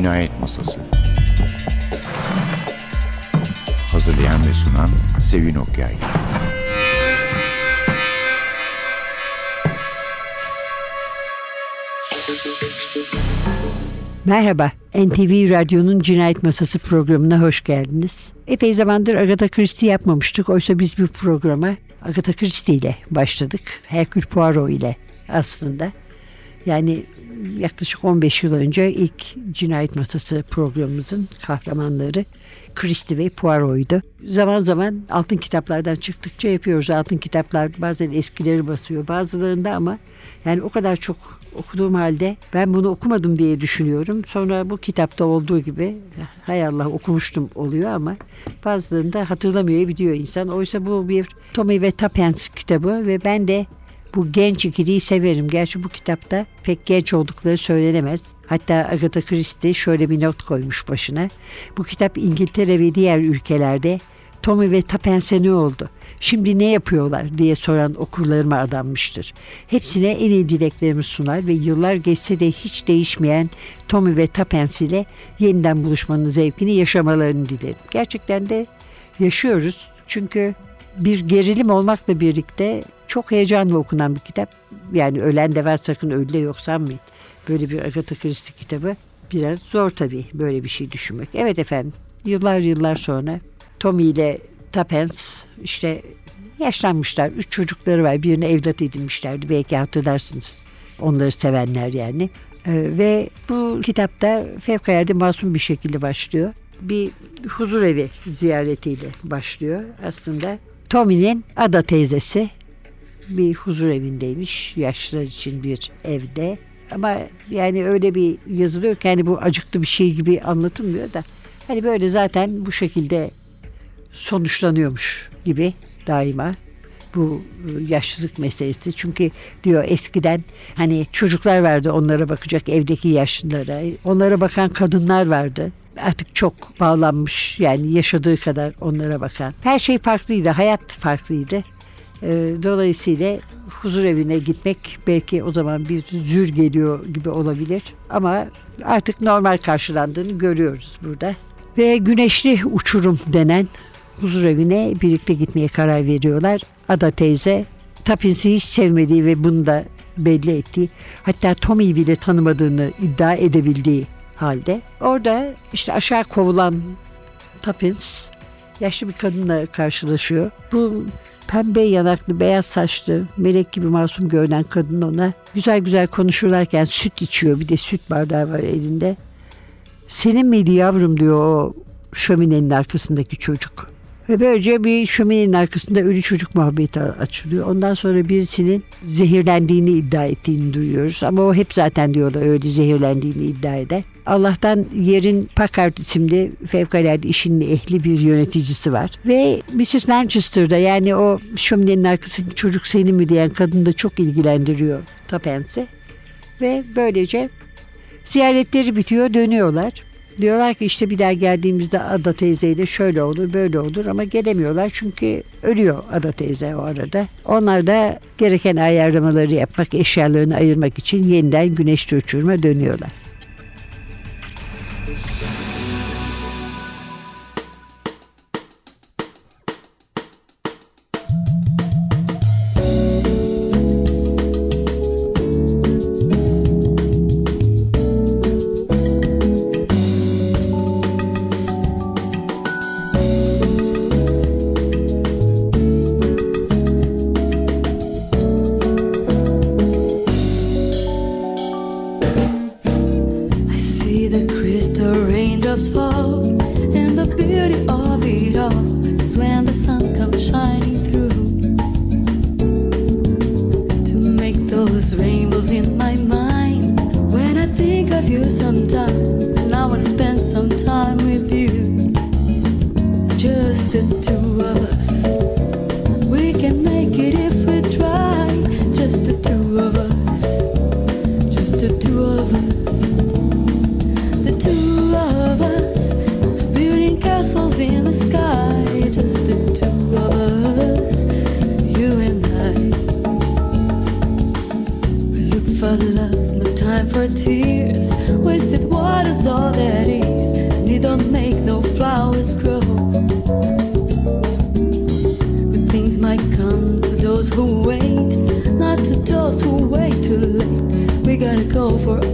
Cinayet Masası Hazırlayan ve sunan Sevin Okyay Merhaba, NTV Radyo'nun Cinayet Masası programına hoş geldiniz. Epey zamandır Agatha Christie yapmamıştık. Oysa biz bir programa Agatha Christie ile başladık. Hercule Poirot ile aslında. Yani yaklaşık 15 yıl önce ilk Cinayet Masası programımızın kahramanları Christie ve Poirot'ydu. Zaman zaman altın kitaplardan çıktıkça yapıyoruz. Altın kitaplar bazen eskileri basıyor bazılarında ama yani o kadar çok okuduğum halde ben bunu okumadım diye düşünüyorum. Sonra bu kitapta olduğu gibi hay Allah okumuştum oluyor ama bazılarında hatırlamıyor biliyor insan. Oysa bu bir Tommy ve Tapens kitabı ve ben de bu genç ikiliyi severim. Gerçi bu kitapta pek genç oldukları söylenemez. Hatta Agatha Christie şöyle bir not koymuş başına. Bu kitap İngiltere ve diğer ülkelerde Tommy ve Tapens'e ne oldu? Şimdi ne yapıyorlar diye soran okurlarıma adanmıştır. Hepsine en iyi dileklerimi sunar ve yıllar geçse de hiç değişmeyen Tommy ve Tapens ile yeniden buluşmanın zevkini yaşamalarını dilerim. Gerçekten de yaşıyoruz. Çünkü bir gerilim olmakla birlikte çok heyecanla okunan bir kitap. Yani ölen de var sakın ölü de yok sanmayın. Böyle bir Agatha Christie kitabı biraz zor tabii böyle bir şey düşünmek. Evet efendim yıllar yıllar sonra Tommy ile Tapens işte yaşlanmışlar. Üç çocukları var. Birini evlat edinmişlerdi. Belki hatırlarsınız. Onları sevenler yani. Ee, ve bu kitapta fevkalade masum bir şekilde başlıyor. Bir huzur evi ziyaretiyle başlıyor. Aslında Tommy'nin Ada teyzesi bir huzur evindeymiş. Yaşlılar için bir evde. Ama yani öyle bir yazılıyor ki hani bu acıklı bir şey gibi anlatılmıyor da hani böyle zaten bu şekilde sonuçlanıyormuş gibi daima bu e, yaşlılık meselesi. Çünkü diyor eskiden hani çocuklar vardı onlara bakacak evdeki yaşlılara. Onlara bakan kadınlar vardı. Artık çok bağlanmış yani yaşadığı kadar onlara bakan. Her şey farklıydı. Hayat farklıydı. E, dolayısıyla huzur evine gitmek belki o zaman bir zür geliyor gibi olabilir. Ama artık normal karşılandığını görüyoruz burada. Ve güneşli uçurum denen huzur evine birlikte gitmeye karar veriyorlar. Ada teyze Tappins'i hiç sevmediği ve bunu da belli ettiği hatta Tommy'yi bile tanımadığını iddia edebildiği halde orada işte aşağı kovulan Tappins yaşlı bir kadınla karşılaşıyor. Bu pembe yanaklı, beyaz saçlı, melek gibi masum görünen kadın ona güzel güzel konuşurlarken süt içiyor. Bir de süt bardağı var elinde. Senin miydi yavrum diyor o şöminenin arkasındaki çocuk. Ve böylece bir şöminenin arkasında ölü çocuk muhabbeti açılıyor. Ondan sonra birisinin zehirlendiğini iddia ettiğini duyuyoruz. Ama o hep zaten diyorlar öyle zehirlendiğini iddia eder. Allah'tan yerin Packard isimli fevkalade işin ehli bir yöneticisi var. Ve Mrs. Lancaster'da yani o şöminenin arkasındaki çocuk senin mi diyen kadın da çok ilgilendiriyor Tapens'i. Ve böylece ziyaretleri bitiyor dönüyorlar. Diyorlar ki işte bir daha geldiğimizde Ada teyzeyle şöyle olur böyle olur ama gelemiyorlar çünkü ölüyor Ada teyze o arada. Onlar da gereken ayarlamaları yapmak, eşyalarını ayırmak için yeniden güneş uçurma dönüyorlar. Gotta go for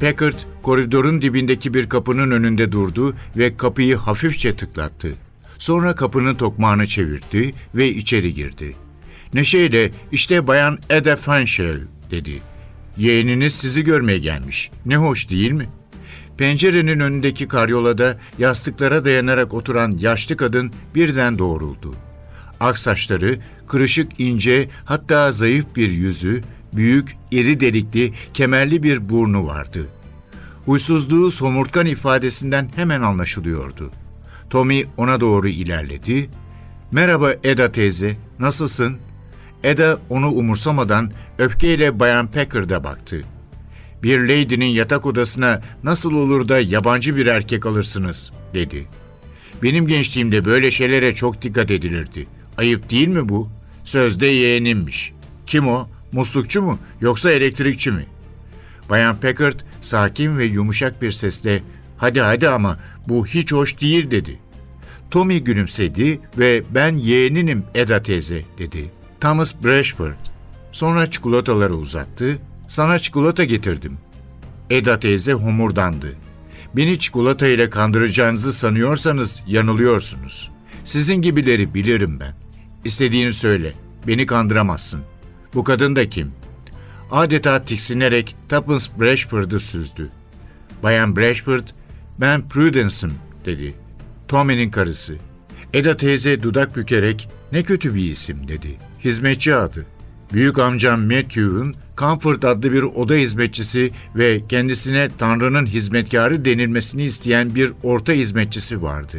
Packard koridorun dibindeki bir kapının önünde durdu ve kapıyı hafifçe tıklattı. Sonra kapının tokmağını çevirdi ve içeri girdi. Neşeyle işte Bayan Ada Fanshel dedi. Yeğeniniz sizi görmeye gelmiş. Ne hoş değil mi? Pencerenin önündeki karyolada yastıklara dayanarak oturan yaşlı kadın birden doğruldu. Ak saçları, kırışık ince hatta zayıf bir yüzü, büyük, iri delikli, kemerli bir burnu vardı. Huysuzluğu somurtkan ifadesinden hemen anlaşılıyordu. Tommy ona doğru ilerledi. ''Merhaba Eda teyze, nasılsın?'' Eda onu umursamadan öfkeyle Bayan Packard'a baktı. ''Bir lady'nin yatak odasına nasıl olur da yabancı bir erkek alırsınız?'' dedi. ''Benim gençliğimde böyle şeylere çok dikkat edilirdi. Ayıp değil mi bu? Sözde yeğenimmiş. Kim o? Muslukçu mu yoksa elektrikçi mi?'' Bayan Packard sakin ve yumuşak bir sesle ''Hadi hadi ama bu hiç hoş değil'' dedi. Tommy gülümsedi ve ''Ben yeğeninim Eda teyze'' dedi. Thomas Brashford. Sonra çikolataları uzattı. ''Sana çikolata getirdim.'' Eda teyze homurdandı. ''Beni çikolata ile kandıracağınızı sanıyorsanız yanılıyorsunuz. Sizin gibileri bilirim ben. İstediğini söyle. Beni kandıramazsın. Bu kadın da kim?'' adeta tiksinerek Tuppence Brashford'u süzdü. Bayan Brashford, ben Prudence'ım dedi. Tommy'nin karısı. Eda teyze dudak bükerek ne kötü bir isim dedi. Hizmetçi adı. Büyük amcam Matthew'un Comfort adlı bir oda hizmetçisi ve kendisine Tanrı'nın hizmetkarı denilmesini isteyen bir orta hizmetçisi vardı.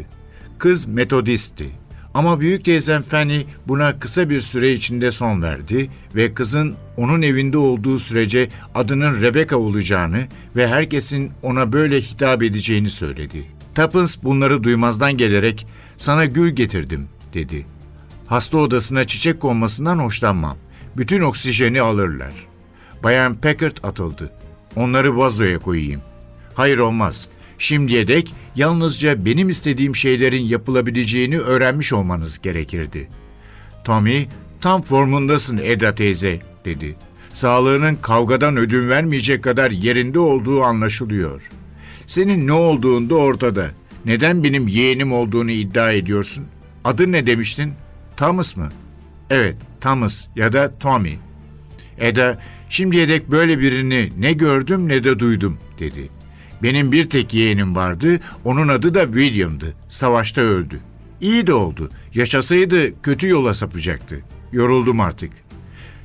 Kız Metodistti. Ama büyük teyzem Fanny buna kısa bir süre içinde son verdi ve kızın onun evinde olduğu sürece adının Rebecca olacağını ve herkesin ona böyle hitap edeceğini söyledi. Tuppence bunları duymazdan gelerek sana gül getirdim dedi. Hasta odasına çiçek konmasından hoşlanmam. Bütün oksijeni alırlar. Bayan Packard atıldı. Onları vazoya koyayım. Hayır olmaz. Şimdiye dek yalnızca benim istediğim şeylerin yapılabileceğini öğrenmiş olmanız gerekirdi. Tommy, tam formundasın Eda teyze, dedi. Sağlığının kavgadan ödün vermeyecek kadar yerinde olduğu anlaşılıyor. Senin ne olduğun da ortada. Neden benim yeğenim olduğunu iddia ediyorsun? Adı ne demiştin? Thomas mı? Evet, Thomas ya da Tommy. Eda, şimdiye dek böyle birini ne gördüm ne de duydum, dedi. Benim bir tek yeğenim vardı, onun adı da William'dı. Savaşta öldü. İyi de oldu. Yaşasaydı kötü yola sapacaktı. Yoruldum artık.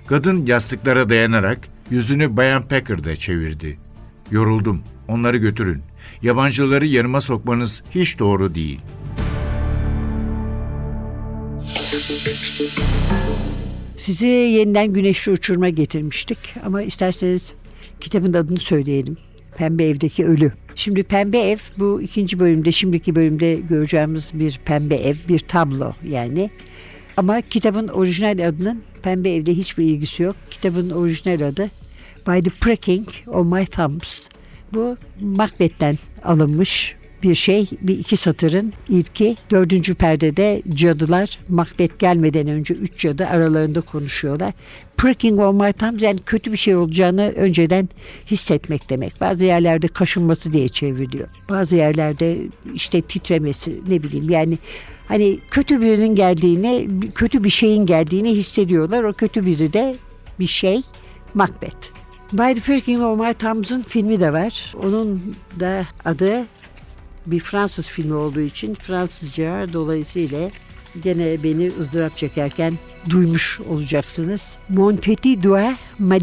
Kadın yastıklara dayanarak yüzünü Bayan Packard'a çevirdi. Yoruldum. Onları götürün. Yabancıları yanıma sokmanız hiç doğru değil. Sizi yeniden güneşli uçurma getirmiştik ama isterseniz kitabın adını söyleyelim. Pembe Evdeki Ölü. Şimdi Pembe Ev bu ikinci bölümde, şimdiki bölümde göreceğimiz bir pembe ev, bir tablo yani. Ama kitabın orijinal adının Pembe Ev'de hiçbir ilgisi yok. Kitabın orijinal adı By the Pricking of My Thumbs. Bu Macbeth'ten alınmış bir şey. Bir iki satırın ilki. Dördüncü perdede cadılar Macbeth gelmeden önce üç cadı aralarında konuşuyorlar. Pricking on my thumbs yani kötü bir şey olacağını önceden hissetmek demek. Bazı yerlerde kaşınması diye çevriliyor. Bazı yerlerde işte titremesi ne bileyim yani hani kötü birinin geldiğini, kötü bir şeyin geldiğini hissediyorlar. O kötü biri de bir şey Macbeth. By the Pricking of My Thumbs'ın filmi de var. Onun da adı bir Fransız filmi olduğu için Fransızca dolayısıyla gene beni ızdırap çekerken duymuş olacaksınız. Mon petit doigt m'a.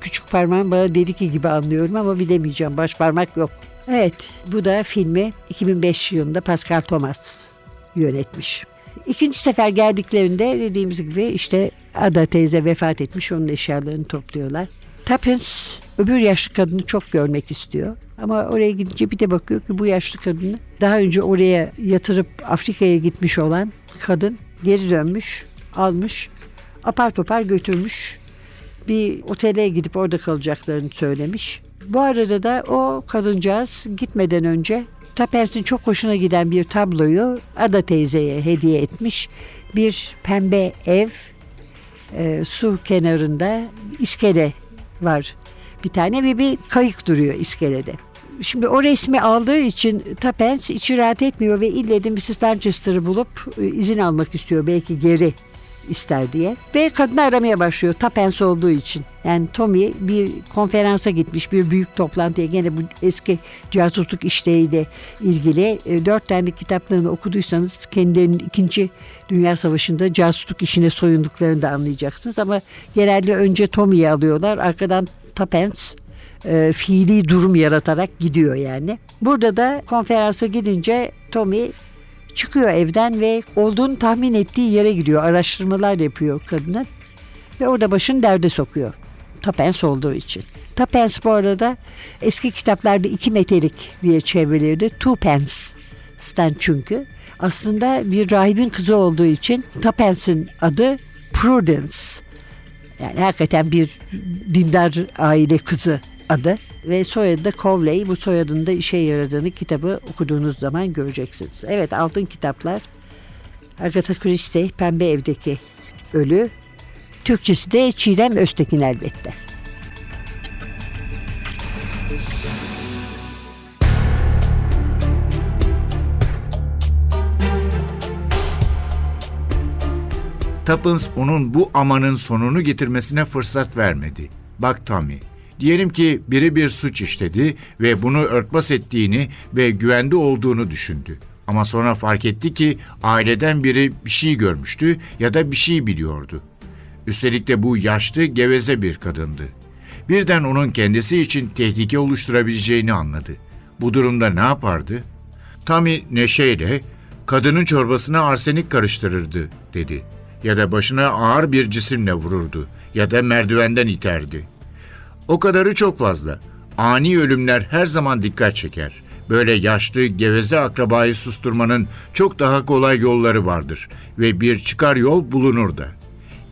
Küçük parmağım bana dedi ki gibi anlıyorum ama bilemeyeceğim. Baş parmak yok. Evet bu da filmi 2005 yılında Pascal Thomas yönetmiş. İkinci sefer geldiklerinde dediğimiz gibi işte Ada teyze vefat etmiş onun eşyalarını topluyorlar. Tapens öbür yaşlı kadını çok görmek istiyor. Ama oraya gidince bir de bakıyor ki bu yaşlı kadını daha önce oraya yatırıp Afrika'ya gitmiş olan kadın geri dönmüş, almış, apar topar götürmüş. Bir otele gidip orada kalacaklarını söylemiş. Bu arada da o kadıncağız gitmeden önce Tapers'in çok hoşuna giden bir tabloyu Ada teyzeye hediye etmiş. Bir pembe ev, e, su kenarında iskele var bir tane ve bir kayık duruyor iskelede. Şimdi o resmi aldığı için Tapens içi rahat etmiyor ve ille de Mrs. Lancaster'ı bulup e, izin almak istiyor belki geri ister diye. Ve kadını aramaya başlıyor Tapens olduğu için. Yani Tommy bir konferansa gitmiş bir büyük toplantıya gene bu eski casusluk işleriyle ilgili e, dört tane kitaplarını okuduysanız kendilerinin ikinci Dünya Savaşı'nda casusluk işine soyunduklarını da anlayacaksınız. Ama genelde önce Tommy'yi alıyorlar arkadan Tapens e, fiili durum yaratarak gidiyor yani. Burada da konferansa gidince Tommy çıkıyor evden ve olduğunu tahmin ettiği yere gidiyor. Araştırmalar yapıyor kadını ve orada başını derde sokuyor. Tapens olduğu için. Tapens bu arada eski kitaplarda iki metelik diye çevrilirdi. Two pence'den çünkü. Aslında bir rahibin kızı olduğu için Tapens'in adı Prudence. Yani hakikaten bir dindar aile kızı adı ve soyadı da Cowley. Bu soyadın da işe yaradığını kitabı okuduğunuz zaman göreceksiniz. Evet altın kitaplar Agatha Christie Pembe Evdeki Ölü Türkçesi de Çiğdem Öztekin elbette. Tuppence onun bu amanın sonunu getirmesine fırsat vermedi. Bak Tommy, diyelim ki biri bir suç işledi ve bunu örtbas ettiğini ve güvende olduğunu düşündü. Ama sonra fark etti ki aileden biri bir şey görmüştü ya da bir şey biliyordu. Üstelik de bu yaşlı, geveze bir kadındı. Birden onun kendisi için tehlike oluşturabileceğini anladı. Bu durumda ne yapardı? Tommy neşeyle, kadının çorbasına arsenik karıştırırdı, dedi. Ya da başına ağır bir cisimle vururdu ya da merdivenden iterdi. O kadarı çok fazla. Ani ölümler her zaman dikkat çeker. Böyle yaşlı, geveze akrabayı susturmanın çok daha kolay yolları vardır ve bir çıkar yol bulunur da.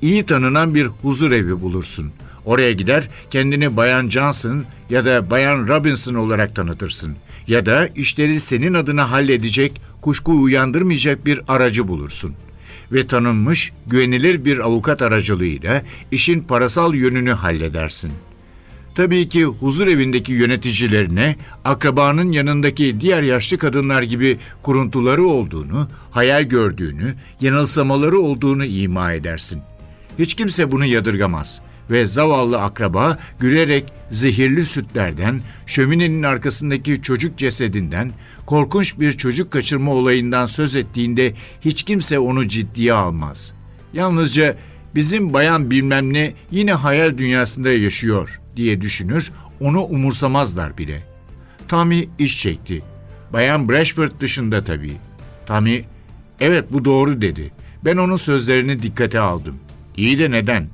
İyi tanınan bir huzur evi bulursun. Oraya gider kendini Bayan Johnson ya da Bayan Robinson olarak tanıtırsın. Ya da işleri senin adına halledecek, kuşku uyandırmayacak bir aracı bulursun. Ve tanınmış, güvenilir bir avukat aracılığıyla işin parasal yönünü halledersin. Tabii ki huzur evindeki yöneticilerine akrabanın yanındaki diğer yaşlı kadınlar gibi kuruntuları olduğunu, hayal gördüğünü, yanılsamaları olduğunu ima edersin. Hiç kimse bunu yadırgamaz ve zavallı akraba gülerek zehirli sütlerden, şöminenin arkasındaki çocuk cesedinden, korkunç bir çocuk kaçırma olayından söz ettiğinde hiç kimse onu ciddiye almaz. Yalnızca bizim bayan bilmem ne yine hayal dünyasında yaşıyor diye düşünür, onu umursamazlar bile. Tommy iş çekti. Bayan Brashford dışında tabii. Tommy, evet bu doğru dedi. Ben onun sözlerini dikkate aldım. İyi de neden?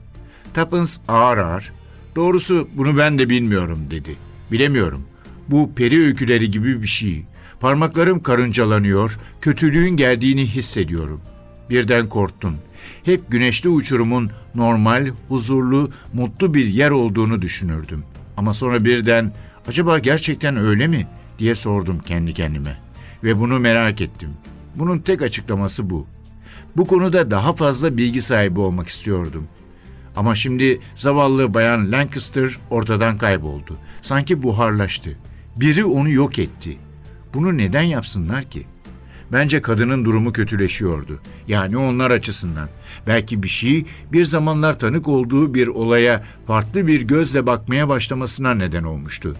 Tuppence ağır ağır, doğrusu bunu ben de bilmiyorum dedi. Bilemiyorum. Bu peri öyküleri gibi bir şey. Parmaklarım karıncalanıyor, kötülüğün geldiğini hissediyorum. Birden korktum. Hep güneşli uçurumun normal, huzurlu, mutlu bir yer olduğunu düşünürdüm. Ama sonra birden acaba gerçekten öyle mi diye sordum kendi kendime. Ve bunu merak ettim. Bunun tek açıklaması bu. Bu konuda daha fazla bilgi sahibi olmak istiyordum. Ama şimdi zavallı bayan Lancaster ortadan kayboldu. Sanki buharlaştı. Biri onu yok etti. Bunu neden yapsınlar ki? Bence kadının durumu kötüleşiyordu. Yani onlar açısından. Belki bir şey bir zamanlar tanık olduğu bir olaya farklı bir gözle bakmaya başlamasına neden olmuştu.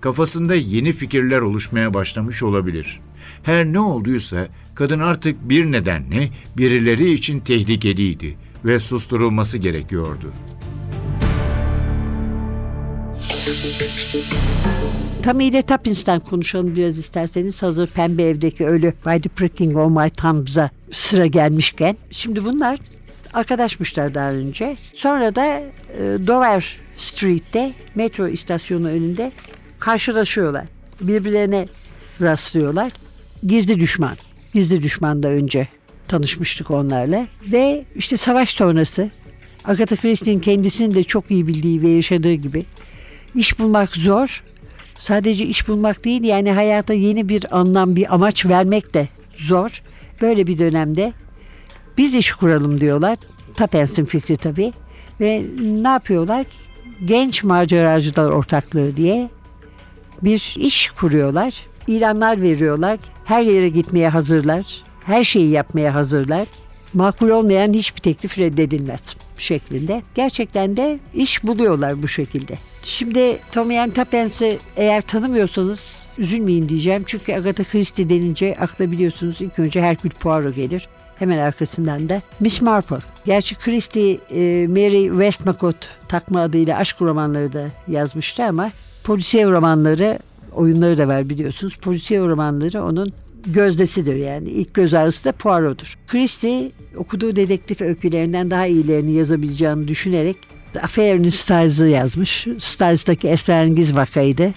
Kafasında yeni fikirler oluşmaya başlamış olabilir. Her ne olduysa kadın artık bir nedenle birileri için tehlikeliydi ve susturulması gerekiyordu. Tam ile Tappins'ten konuşalım biraz isterseniz. Hazır Pembe Ev'deki ölü By the Pricking of My Thumbs'a sıra gelmişken. Şimdi bunlar arkadaşmışlar daha önce. Sonra da e, Dover Street'te metro istasyonu önünde karşılaşıyorlar. Birbirlerine rastlıyorlar. Gizli düşman. Gizli düşman da önce tanışmıştık onlarla. Ve işte savaş sonrası Agatha Christie'nin kendisinin de çok iyi bildiği ve yaşadığı gibi iş bulmak zor. Sadece iş bulmak değil yani hayata yeni bir anlam, bir amaç vermek de zor. Böyle bir dönemde biz iş kuralım diyorlar. Tapens'in fikri tabii. Ve ne yapıyorlar? Genç maceracılar ortaklığı diye bir iş kuruyorlar. İlanlar veriyorlar. Her yere gitmeye hazırlar. Her şeyi yapmaya hazırlar. Makul olmayan hiçbir teklif reddedilmez şeklinde. Gerçekten de iş buluyorlar bu şekilde. Şimdi Tommy Ann Tappens'i eğer tanımıyorsanız üzülmeyin diyeceğim. Çünkü Agatha Christie denince akla biliyorsunuz ilk önce Hercule Poirot gelir. Hemen arkasından da Miss Marple. Gerçi Christie e, Mary Westmacott takma adıyla aşk romanları da yazmıştı ama polisiye romanları oyunları da var biliyorsunuz. Polisiye romanları onun gözdesidir yani. İlk göz ağrısı da Poirot'dur. Christie okuduğu dedektif öykülerinden daha iyilerini yazabileceğini düşünerek Affair Stars'ı yazmış. Stars'taki esrarengiz vakaydı.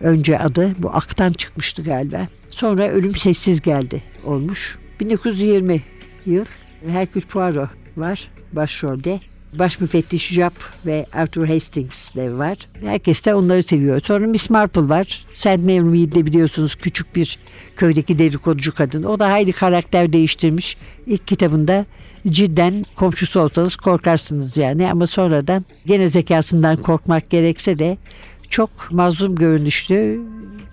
Önce adı bu aktan çıkmıştı galiba. Sonra Ölüm Sessiz Geldi olmuş. 1920 yıl Hercule Poirot var başrolde. Baş müfettiş Japp ve Arthur Hastings de var. Herkes de onları seviyor. Sonra Miss Marple var. St. Mary Mead'de biliyorsunuz küçük bir köydeki dedikoducu kadın. O da hayli karakter değiştirmiş. İlk kitabında cidden komşusu olsanız korkarsınız yani. Ama sonradan gene zekasından korkmak gerekse de çok mazlum görünüşlü,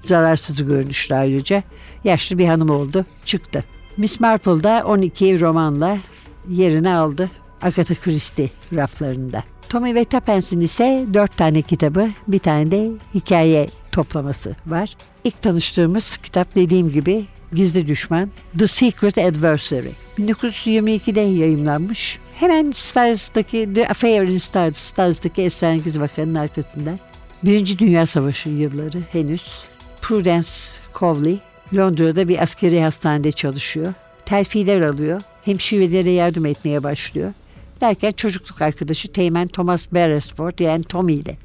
zararsız görünüşlü ayrıca. Yaşlı bir hanım oldu, çıktı. Miss Marple da 12 romanla yerini aldı Agatha Christie raflarında. Tommy ve Tappens'in ise dört tane kitabı, bir tane de hikaye toplaması var. İlk tanıştığımız kitap dediğim gibi Gizli Düşman, The Secret Adversary. 1922'de yayımlanmış. Hemen Stars'taki The Affair in Stars, Stars'taki esrarengiz vakanın arkasında. Birinci Dünya Savaşı yılları henüz. Prudence Cowley Londra'da bir askeri hastanede çalışıyor. Terfiler alıyor. Hemşirelere yardım etmeye başlıyor. Derken çocukluk arkadaşı Teğmen Thomas Beresford yani Tommy ile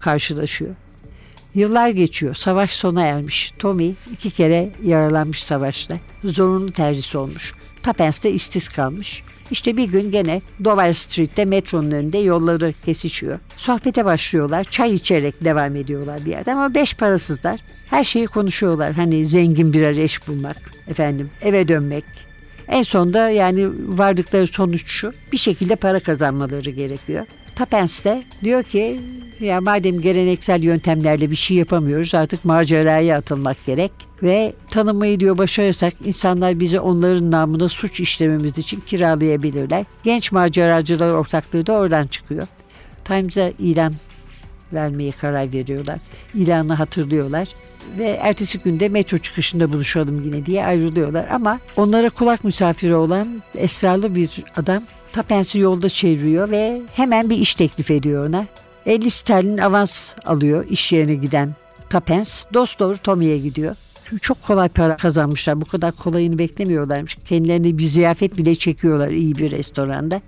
karşılaşıyor. Yıllar geçiyor. Savaş sona ermiş. Tommy iki kere yaralanmış savaşta. Zorunlu tercih olmuş. Tapens de işsiz kalmış. İşte bir gün gene Dover Street'te metronun önünde yolları kesişiyor. Sohbete başlıyorlar. Çay içerek devam ediyorlar bir yerde ama beş parasızlar. Her şeyi konuşuyorlar. Hani zengin birer eş bulmak, efendim eve dönmek. En sonunda yani vardıkları sonuç şu. Bir şekilde para kazanmaları gerekiyor. Tapens de diyor ki ya madem geleneksel yöntemlerle bir şey yapamıyoruz artık maceraya atılmak gerek ve tanımayı diyor başarırsak insanlar bizi onların namına suç işlememiz için kiralayabilirler. Genç maceracılar ortaklığı da oradan çıkıyor. Times'a ilan vermeye karar veriyorlar. İlanı hatırlıyorlar ve ertesi günde metro çıkışında buluşalım yine diye ayrılıyorlar ama onlara kulak misafiri olan esrarlı bir adam Tapens'i yolda çeviriyor ve hemen bir iş teklif ediyor ona. 50 sterlin avans alıyor iş yerine giden Tapens. Dost doğru Tommy'ye gidiyor. Çünkü çok kolay para kazanmışlar. Bu kadar kolayını beklemiyorlarmış. Kendilerine bir ziyafet bile çekiyorlar iyi bir restoranda.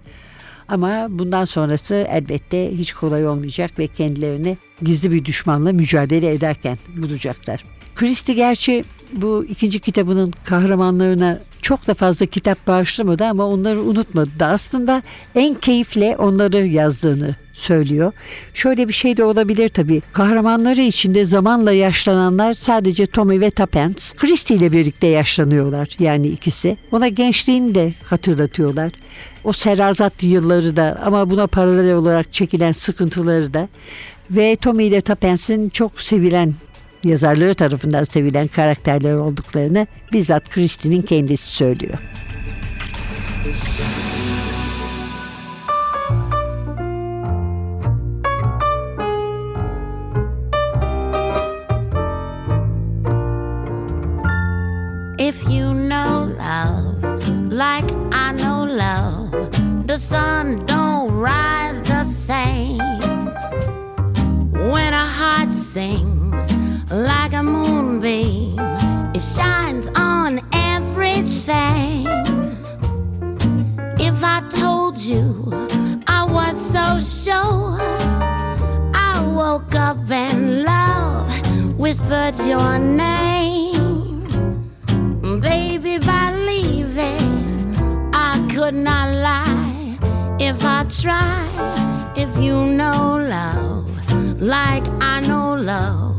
Ama bundan sonrası elbette hiç kolay olmayacak ve kendilerini gizli bir düşmanla mücadele ederken bulacaklar. Christie gerçi bu ikinci kitabının kahramanlarına çok da fazla kitap bağışlamadı ama onları unutmadı da aslında en keyifle onları yazdığını söylüyor. Şöyle bir şey de olabilir tabii. Kahramanları içinde zamanla yaşlananlar sadece Tommy ve Tapens. Christie ile birlikte yaşlanıyorlar yani ikisi. Ona gençliğini de hatırlatıyorlar. O serazat yılları da ama buna paralel olarak çekilen sıkıntıları da ve Tommy ile Tapens'in çok sevilen yazarları tarafından sevilen karakterler olduklarını bizzat Christie'nin kendisi söylüyor. If you know love like I know love, the sun don't rise the same. When heart sings like a moonbeam, it shines on everything. If I told you I was so sure, I woke up and love whispered your name. Baby, by leaving, I could not lie if I tried. If you know love like I know love,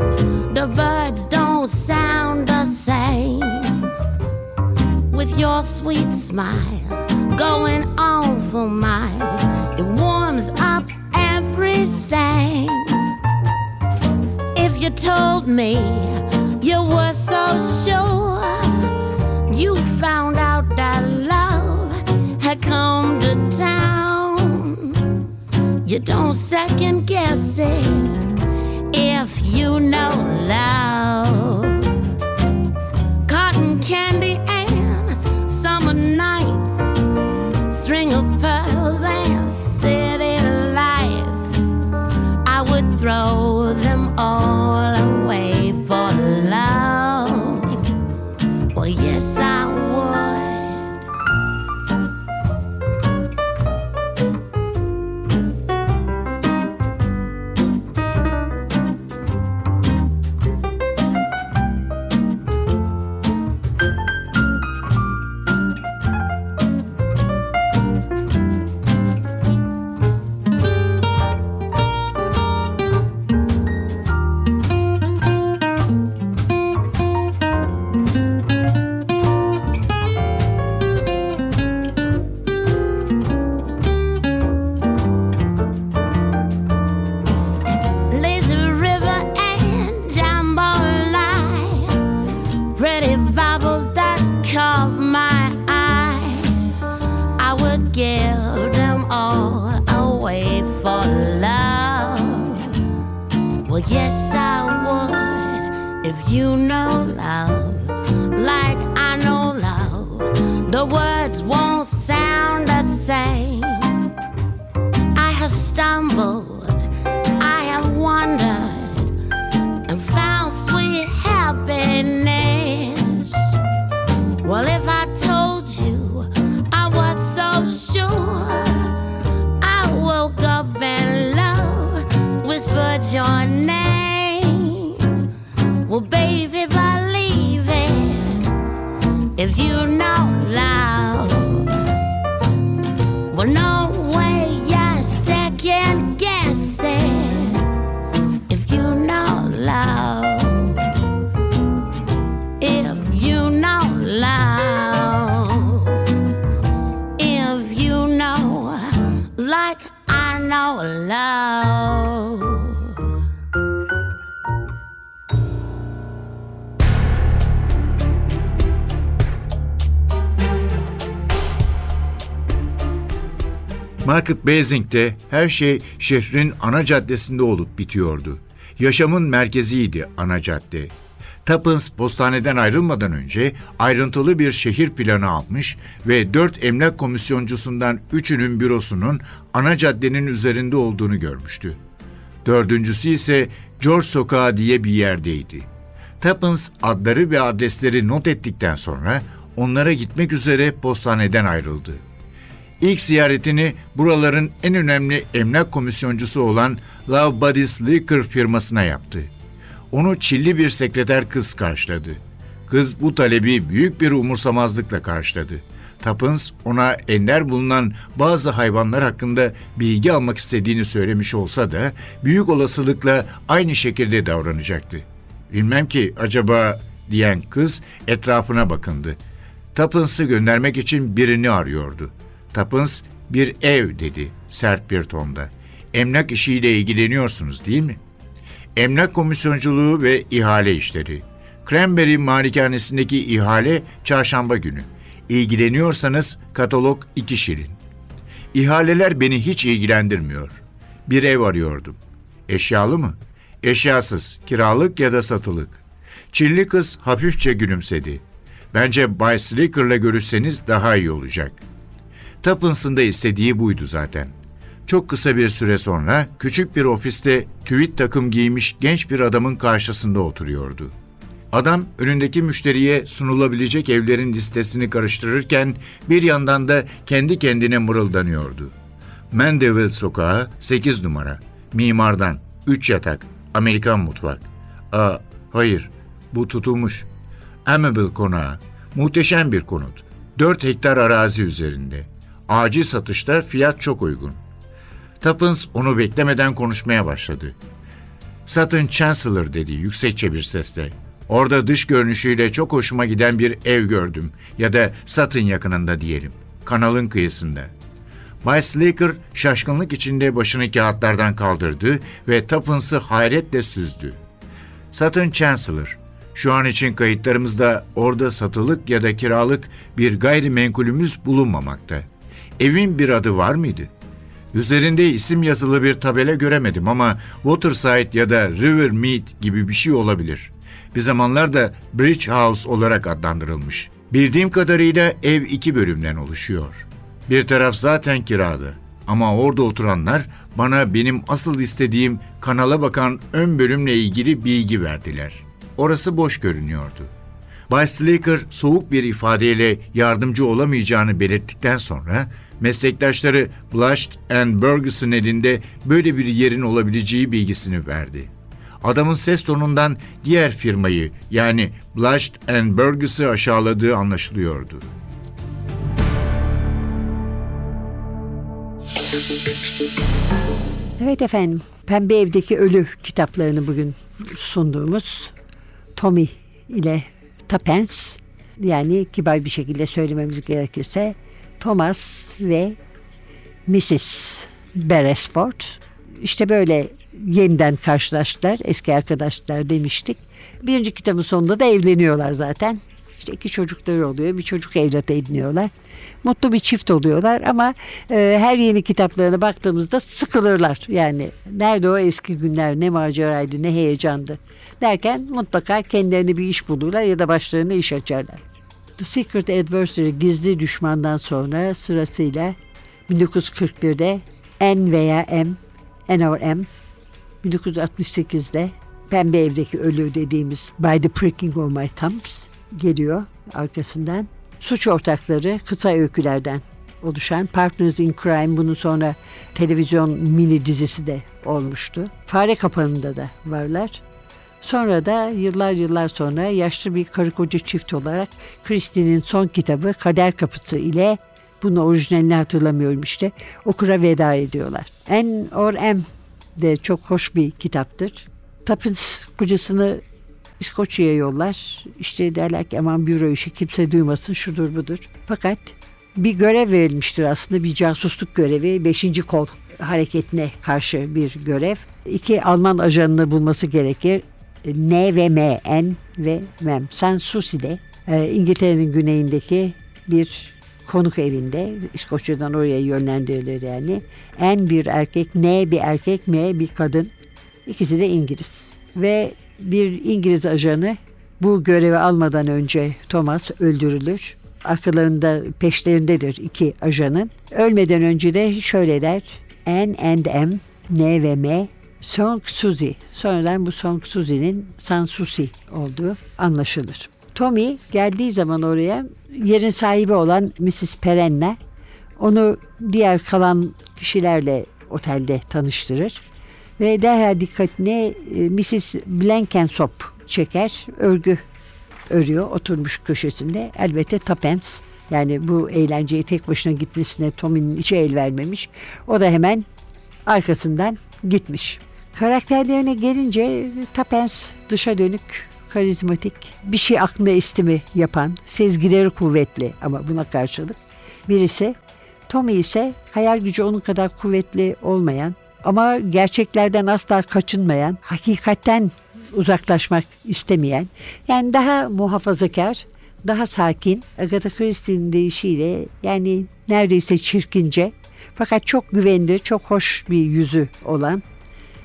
the birds don't sound the same. With your sweet smile going on for miles, it warms up everything. If you told me you were so sure you found out that love had come to town. You don't second guess it you know love. Cotton candy and summer nights, string of pearls and city lights. I would throw them all away for words won't sound the same. I have stumbled, Market Basing'de her şey şehrin ana caddesinde olup bitiyordu. Yaşamın merkeziydi ana cadde. Tuppence postaneden ayrılmadan önce ayrıntılı bir şehir planı almış ve dört emlak komisyoncusundan üçünün bürosunun ana caddenin üzerinde olduğunu görmüştü. Dördüncüsü ise George Sokağı diye bir yerdeydi. Tuppence adları ve adresleri not ettikten sonra onlara gitmek üzere postaneden ayrıldı. İlk ziyaretini buraların en önemli emlak komisyoncusu olan Love Buddies Liquor firmasına yaptı. Onu çilli bir sekreter kız karşıladı. Kız bu talebi büyük bir umursamazlıkla karşıladı. Tuppence ona ender bulunan bazı hayvanlar hakkında bilgi almak istediğini söylemiş olsa da büyük olasılıkla aynı şekilde davranacaktı. Bilmem ki acaba diyen kız etrafına bakındı. Tuppence'ı göndermek için birini arıyordu. Tuppence bir ev dedi sert bir tonda. Emlak işiyle ilgileniyorsunuz değil mi? Emlak komisyonculuğu ve ihale işleri. Cranberry malikanesindeki ihale çarşamba günü. İlgileniyorsanız katalog iki şirin. İhaleler beni hiç ilgilendirmiyor. Bir ev arıyordum. Eşyalı mı? Eşyasız, kiralık ya da satılık. Çilli kız hafifçe gülümsedi. Bence Bay Slicker'la görüşseniz daha iyi olacak. Tuppence'ın da istediği buydu zaten. Çok kısa bir süre sonra küçük bir ofiste tüvit takım giymiş genç bir adamın karşısında oturuyordu. Adam önündeki müşteriye sunulabilecek evlerin listesini karıştırırken bir yandan da kendi kendine mırıldanıyordu. Mandeville Sokağı 8 numara. Mimardan 3 yatak. Amerikan mutfak. Aa, hayır. Bu tutulmuş. Amable Konağı. Muhteşem bir konut. 4 hektar arazi üzerinde. Acil satışta fiyat çok uygun. Tuppence onu beklemeden konuşmaya başladı. Sutton Chancellor dedi yüksekçe bir sesle. Orada dış görünüşüyle çok hoşuma giden bir ev gördüm ya da Sutton yakınında diyelim. Kanalın kıyısında. Bay Slaker şaşkınlık içinde başını kağıtlardan kaldırdı ve Tuppence'ı hayretle süzdü. Sutton Chancellor, şu an için kayıtlarımızda orada satılık ya da kiralık bir gayrimenkulümüz bulunmamakta. Evin bir adı var mıydı? Üzerinde isim yazılı bir tabela göremedim ama Waterside ya da River Mead gibi bir şey olabilir. Bir zamanlar da Bridge House olarak adlandırılmış. Bildiğim kadarıyla ev iki bölümden oluşuyor. Bir taraf zaten kirada. Ama orada oturanlar bana benim asıl istediğim kanala bakan ön bölümle ilgili bilgi verdiler. Orası boş görünüyordu. Bay soğuk bir ifadeyle yardımcı olamayacağını belirttikten sonra meslektaşları Blushed and Burgess'ın elinde böyle bir yerin olabileceği bilgisini verdi. Adamın ses tonundan diğer firmayı yani Blushed and Burgess'ı aşağıladığı anlaşılıyordu. Evet efendim. Pembe Evdeki Ölü kitaplarını bugün sunduğumuz Tommy ile Tapens yani kibar bir şekilde söylememiz gerekirse Thomas ve Mrs. Beresford işte böyle yeniden karşılaştılar. Eski arkadaşlar demiştik. Birinci kitabın sonunda da evleniyorlar zaten. İşte iki çocukları oluyor. Bir çocuk evlat ediniyorlar. Mutlu bir çift oluyorlar ama e, her yeni kitaplarına baktığımızda sıkılırlar. Yani nerede o eski günler ne maceraydı ne heyecandı derken mutlaka kendilerine bir iş bulurlar ya da başlarına iş açarlar. The Secret Adversary gizli düşmandan sonra sırasıyla 1941'de N veya M, N or M, 1968'de Pembe Evdeki Ölü dediğimiz By the Pricking of My Thumbs geliyor arkasından. Suç ortakları kısa öykülerden oluşan Partners in Crime bunun sonra televizyon mini dizisi de olmuştu. Fare Kapanı'nda da varlar. Sonra da yıllar yıllar sonra yaşlı bir karı koca çift olarak Christie'nin son kitabı Kader Kapısı ile bunun orijinalini hatırlamıyorum işte okura veda ediyorlar. N or M de çok hoş bir kitaptır. Tuppence kocasını İskoçya'ya yollar. İşte derler ki aman büro işi kimse duymasın şudur budur. Fakat bir görev verilmiştir aslında bir casusluk görevi. Beşinci kol hareketine karşı bir görev. İki Alman ajanını bulması gerekir. N ve M, N ve Mem. Sanssouci'de e, İngiltere'nin güneyindeki bir konuk evinde İskoçya'dan oraya yönlendirilir yani. En bir erkek, N bir erkek, M bir kadın. İkisi de İngiliz. Ve bir İngiliz ajanı bu görevi almadan önce Thomas öldürülür. Arkalarında peşlerindedir iki ajanın. Ölmeden önce de şöyle der. N and M, N ve M Song Suzy. Sonradan bu Song Suzy'nin Sansusi olduğu anlaşılır. Tommy geldiği zaman oraya yerin sahibi olan Mrs. Perenna onu diğer kalan kişilerle otelde tanıştırır. Ve derhal dikkatine e, Mrs. Blankensop çeker. Örgü örüyor oturmuş köşesinde. Elbette Tapens yani bu eğlenceyi tek başına gitmesine Tommy'nin içi el vermemiş. O da hemen arkasından gitmiş. Karakterlerine gelince Tapens dışa dönük, karizmatik, bir şey aklında istimi yapan, sezgileri kuvvetli ama buna karşılık. Birisi Tommy ise hayal gücü onun kadar kuvvetli olmayan ama gerçeklerden asla kaçınmayan, hakikatten uzaklaşmak istemeyen, yani daha muhafazakar, daha sakin, Agatha Christie'nin deyişiyle yani neredeyse çirkince fakat çok güvenilir, çok hoş bir yüzü olan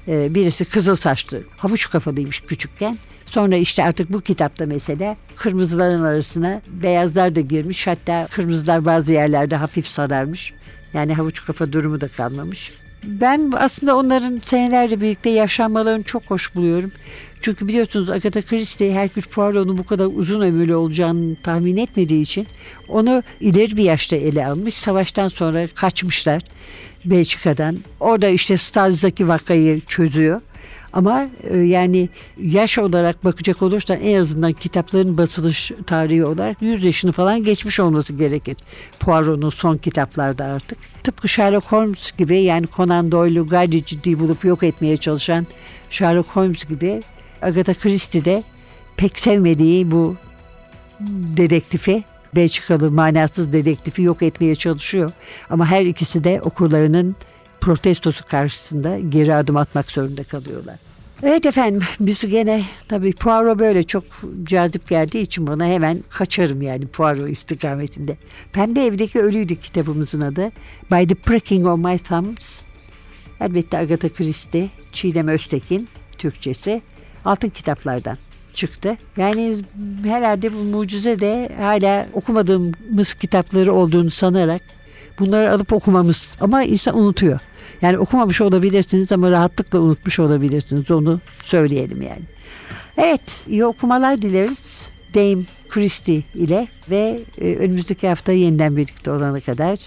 e, birisi kızıl saçlı, havuç kafalıymış küçükken. Sonra işte artık bu kitapta mesela kırmızıların arasına beyazlar da girmiş. Hatta kırmızılar bazı yerlerde hafif sararmış. Yani havuç kafa durumu da kalmamış. Ben aslında onların senelerle birlikte yaşanmalarını çok hoş buluyorum. Çünkü biliyorsunuz Agatha Christie Hercule Poirot'un bu kadar uzun ömürlü olacağını tahmin etmediği için onu ileri bir yaşta ele almış. Savaştan sonra kaçmışlar Belçika'dan. Orada işte Stars'daki vakayı çözüyor. Ama e, yani yaş olarak bakacak olursan en azından kitapların basılış tarihi olarak 100 yaşını falan geçmiş olması gerekir. Poirot'un son kitaplarda artık. Tıpkı Sherlock Holmes gibi yani Conan Doyle'u gayri ciddi bulup yok etmeye çalışan Sherlock Holmes gibi Agatha Christie de pek sevmediği bu dedektifi Belçikalı manasız dedektifi yok etmeye çalışıyor. Ama her ikisi de okurlarının protestosu karşısında geri adım atmak zorunda kalıyorlar. Evet efendim biz gene tabii Poirot böyle çok cazip geldiği için bana hemen kaçarım yani Poirot istikametinde. Pembe Evdeki Ölüydü kitabımızın adı. By the Pricking of My Thumbs. Elbette Agatha Christie, Çiğdem Öztekin Türkçesi altın kitaplardan çıktı. Yani herhalde bu mucize de hala okumadığımız kitapları olduğunu sanarak bunları alıp okumamız ama insan unutuyor. Yani okumamış olabilirsiniz ama rahatlıkla unutmuş olabilirsiniz onu söyleyelim yani. Evet iyi okumalar dileriz Dame Christie ile ve e, önümüzdeki hafta yeniden birlikte olana kadar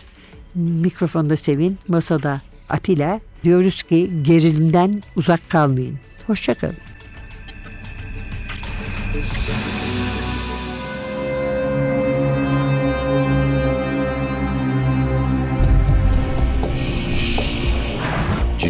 mikrofonda Sevin, masada Atilla diyoruz ki gerilimden uzak kalmayın. Hoşçakalın.